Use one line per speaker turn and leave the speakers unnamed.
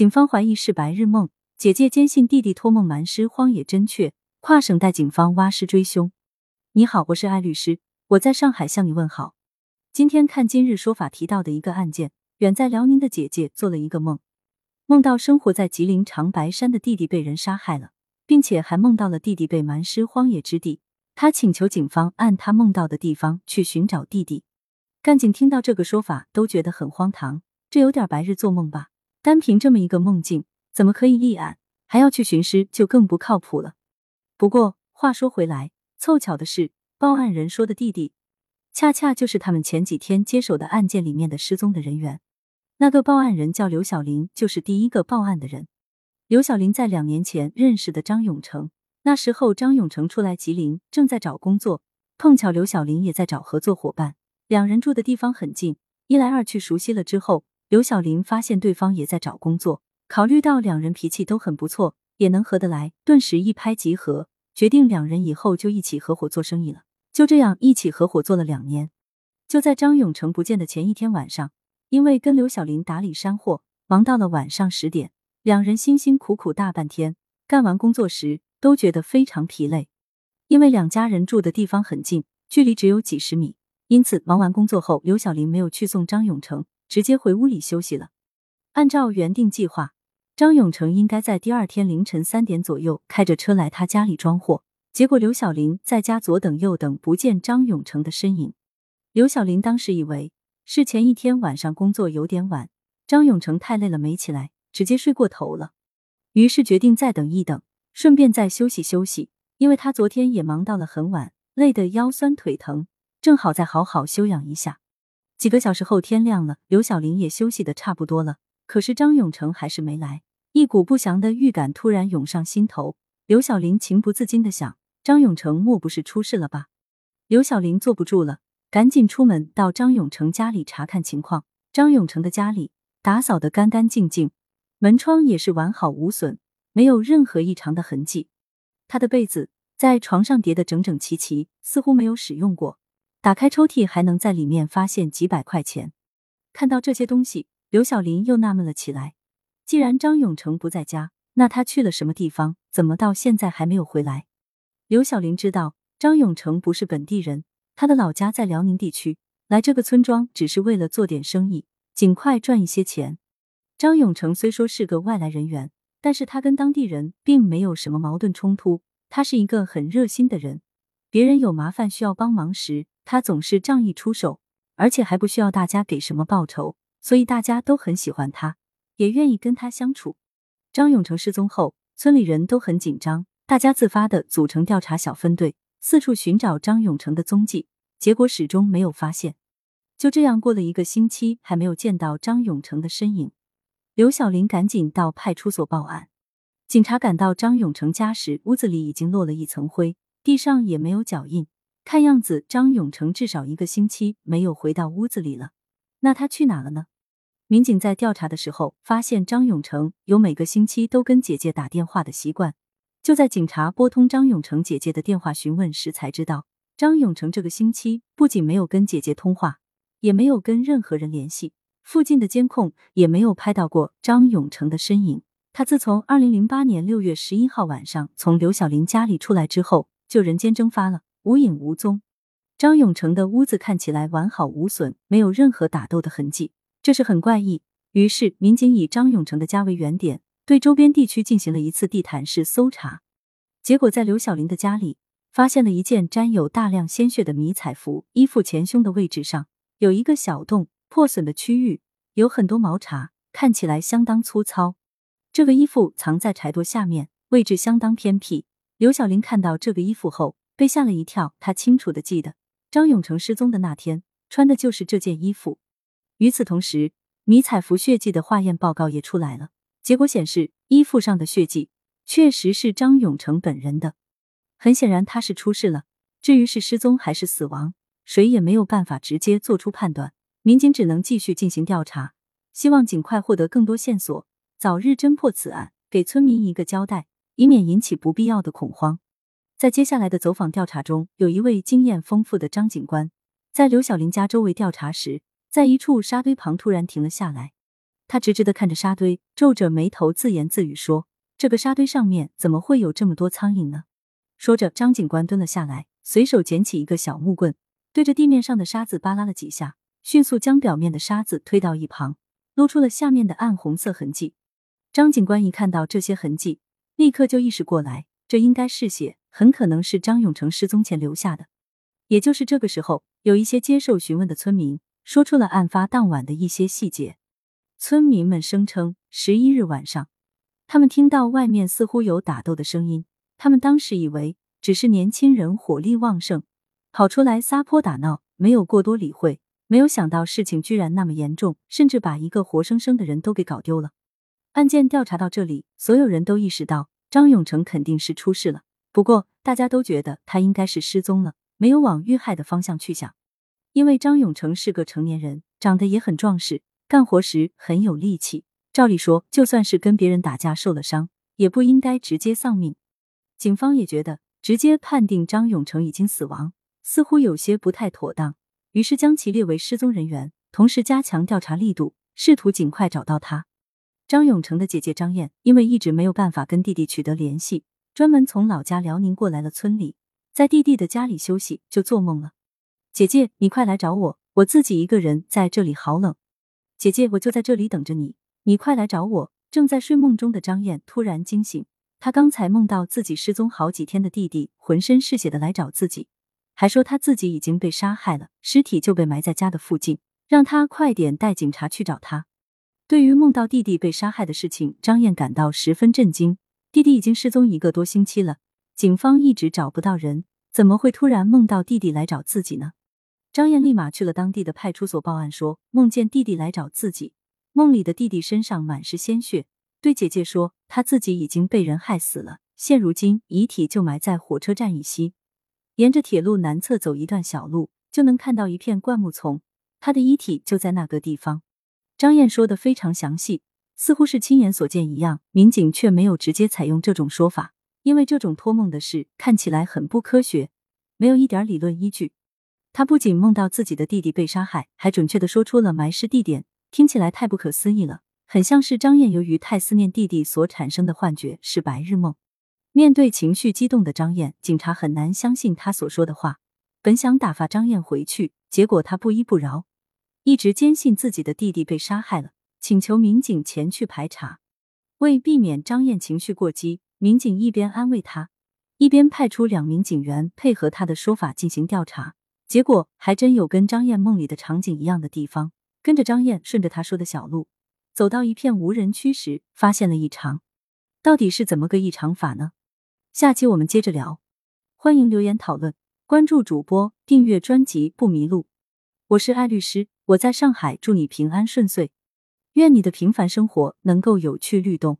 警方怀疑是白日梦，姐姐坚信弟弟托梦瞒尸荒野真确，跨省带警方挖尸追凶。你好，我是艾律师，我在上海向你问好。今天看今日说法提到的一个案件，远在辽宁的姐姐做了一个梦，梦到生活在吉林长白山的弟弟被人杀害了，并且还梦到了弟弟被瞒尸荒野之地。他请求警方按他梦到的地方去寻找弟弟。干警听到这个说法都觉得很荒唐，这有点白日做梦吧？单凭这么一个梦境，怎么可以立案？还要去寻尸，就更不靠谱了。不过话说回来，凑巧的是，报案人说的弟弟，恰恰就是他们前几天接手的案件里面的失踪的人员。那个报案人叫刘小林，就是第一个报案的人。刘小林在两年前认识的张永成。那时候，张永成出来吉林，正在找工作，碰巧刘小林也在找合作伙伴，两人住的地方很近，一来二去熟悉了之后，刘小林发现对方也在找工作，考虑到两人脾气都很不错，也能合得来，顿时一拍即合，决定两人以后就一起合伙做生意了。就这样一起合伙做了两年。就在张永成不见的前一天晚上，因为跟刘小林打理山货，忙到了晚上十点，两人辛辛苦苦大半天，干完工作时。都觉得非常疲累，因为两家人住的地方很近，距离只有几十米，因此忙完工作后，刘小林没有去送张永成，直接回屋里休息了。按照原定计划，张永成应该在第二天凌晨三点左右开着车来他家里装货，结果刘小林在家左等右等不见张永成的身影。刘小林当时以为是前一天晚上工作有点晚，张永成太累了没起来，直接睡过头了，于是决定再等一等。顺便再休息休息，因为他昨天也忙到了很晚，累得腰酸腿疼，正好再好好休养一下。几个小时后天亮了，刘小玲也休息的差不多了，可是张永成还是没来。一股不祥的预感突然涌上心头，刘小玲情不自禁的想：张永成莫不是出事了吧？刘小玲坐不住了，赶紧出门到张永成家里查看情况。张永成的家里打扫的干干净净，门窗也是完好无损。没有任何异常的痕迹，他的被子在床上叠得整整齐齐，似乎没有使用过。打开抽屉，还能在里面发现几百块钱。看到这些东西，刘小林又纳闷了起来。既然张永成不在家，那他去了什么地方？怎么到现在还没有回来？刘小林知道张永成不是本地人，他的老家在辽宁地区，来这个村庄只是为了做点生意，尽快赚一些钱。张永成虽说是个外来人员。但是他跟当地人并没有什么矛盾冲突，他是一个很热心的人，别人有麻烦需要帮忙时，他总是仗义出手，而且还不需要大家给什么报酬，所以大家都很喜欢他，也愿意跟他相处。张永成失踪后，村里人都很紧张，大家自发的组成调查小分队，四处寻找张永成的踪迹，结果始终没有发现。就这样过了一个星期，还没有见到张永成的身影。刘小林赶紧到派出所报案。警察赶到张永成家时，屋子里已经落了一层灰，地上也没有脚印。看样子，张永成至少一个星期没有回到屋子里了。那他去哪了呢？民警在调查的时候发现，张永成有每个星期都跟姐姐打电话的习惯。就在警察拨通张永成姐姐的电话询问时，才知道张永成这个星期不仅没有跟姐姐通话，也没有跟任何人联系。附近的监控也没有拍到过张永成的身影。他自从二零零八年六月十一号晚上从刘小林家里出来之后，就人间蒸发了，无影无踪。张永成的屋子看起来完好无损，没有任何打斗的痕迹，这是很怪异。于是，民警以张永成的家为原点，对周边地区进行了一次地毯式搜查。结果，在刘小林的家里，发现了一件沾有大量鲜血的迷彩服，衣服前胸的位置上有一个小洞。破损的区域有很多毛茬，看起来相当粗糙。这个衣服藏在柴垛下面，位置相当偏僻。刘小林看到这个衣服后被吓了一跳，他清楚的记得张永成失踪的那天穿的就是这件衣服。与此同时，迷彩服血迹的化验报告也出来了，结果显示衣服上的血迹确实是张永成本人的。很显然他是出事了，至于是失踪还是死亡，谁也没有办法直接做出判断。民警只能继续进行调查，希望尽快获得更多线索，早日侦破此案，给村民一个交代，以免引起不必要的恐慌。在接下来的走访调查中，有一位经验丰富的张警官，在刘小林家周围调查时，在一处沙堆旁突然停了下来。他直直的看着沙堆，皱着眉头自言自语说：“这个沙堆上面怎么会有这么多苍蝇呢？”说着，张警官蹲了下来，随手捡起一个小木棍，对着地面上的沙子扒拉了几下，迅速将表面的沙子推到一旁，露出了下面的暗红色痕迹。张警官一看到这些痕迹，立刻就意识过来，这应该是血，很可能是张永成失踪前留下的。也就是这个时候，有一些接受询问的村民说出了案发当晚的一些细节。村民们声称，十一日晚上，他们听到外面似乎有打斗的声音。他们当时以为只是年轻人火力旺盛，跑出来撒泼打闹，没有过多理会。没有想到事情居然那么严重，甚至把一个活生生的人都给搞丢了。案件调查到这里，所有人都意识到张永成肯定是出事了。不过，大家都觉得他应该是失踪了，没有往遇害的方向去想，因为张永成是个成年人，长得也很壮实。干活时很有力气，照理说，就算是跟别人打架受了伤，也不应该直接丧命。警方也觉得直接判定张永成已经死亡，似乎有些不太妥当，于是将其列为失踪人员，同时加强调查力度，试图尽快找到他。张永成的姐姐张燕因为一直没有办法跟弟弟取得联系，专门从老家辽宁过来了村里，在弟弟的家里休息，就做梦了。姐姐，你快来找我，我自己一个人在这里好冷。姐姐，我就在这里等着你，你快来找我。正在睡梦中的张燕突然惊醒，她刚才梦到自己失踪好几天的弟弟浑身是血的来找自己，还说他自己已经被杀害了，尸体就被埋在家的附近，让他快点带警察去找他。对于梦到弟弟被杀害的事情，张燕感到十分震惊。弟弟已经失踪一个多星期了，警方一直找不到人，怎么会突然梦到弟弟来找自己呢？张燕立马去了当地的派出所报案，说梦见弟弟来找自己，梦里的弟弟身上满是鲜血，对姐姐说他自己已经被人害死了，现如今遗体就埋在火车站以西，沿着铁路南侧走一段小路，就能看到一片灌木丛，他的遗体就在那个地方。张燕说的非常详细，似乎是亲眼所见一样，民警却没有直接采用这种说法，因为这种托梦的事看起来很不科学，没有一点理论依据。他不仅梦到自己的弟弟被杀害，还准确的说出了埋尸地点，听起来太不可思议了，很像是张燕由于太思念弟弟所产生的幻觉，是白日梦。面对情绪激动的张燕，警察很难相信他所说的话。本想打发张燕回去，结果他不依不饶，一直坚信自己的弟弟被杀害了，请求民警前去排查。为避免张燕情绪过激，民警一边安慰她，一边派出两名警员配合她的说法进行调查。结果还真有跟张燕梦里的场景一样的地方。跟着张燕顺着她说的小路，走到一片无人区时，发现了异常。到底是怎么个异常法呢？下期我们接着聊。欢迎留言讨论，关注主播，订阅专辑不迷路。我是艾律师，我在上海，祝你平安顺遂，愿你的平凡生活能够有趣律动。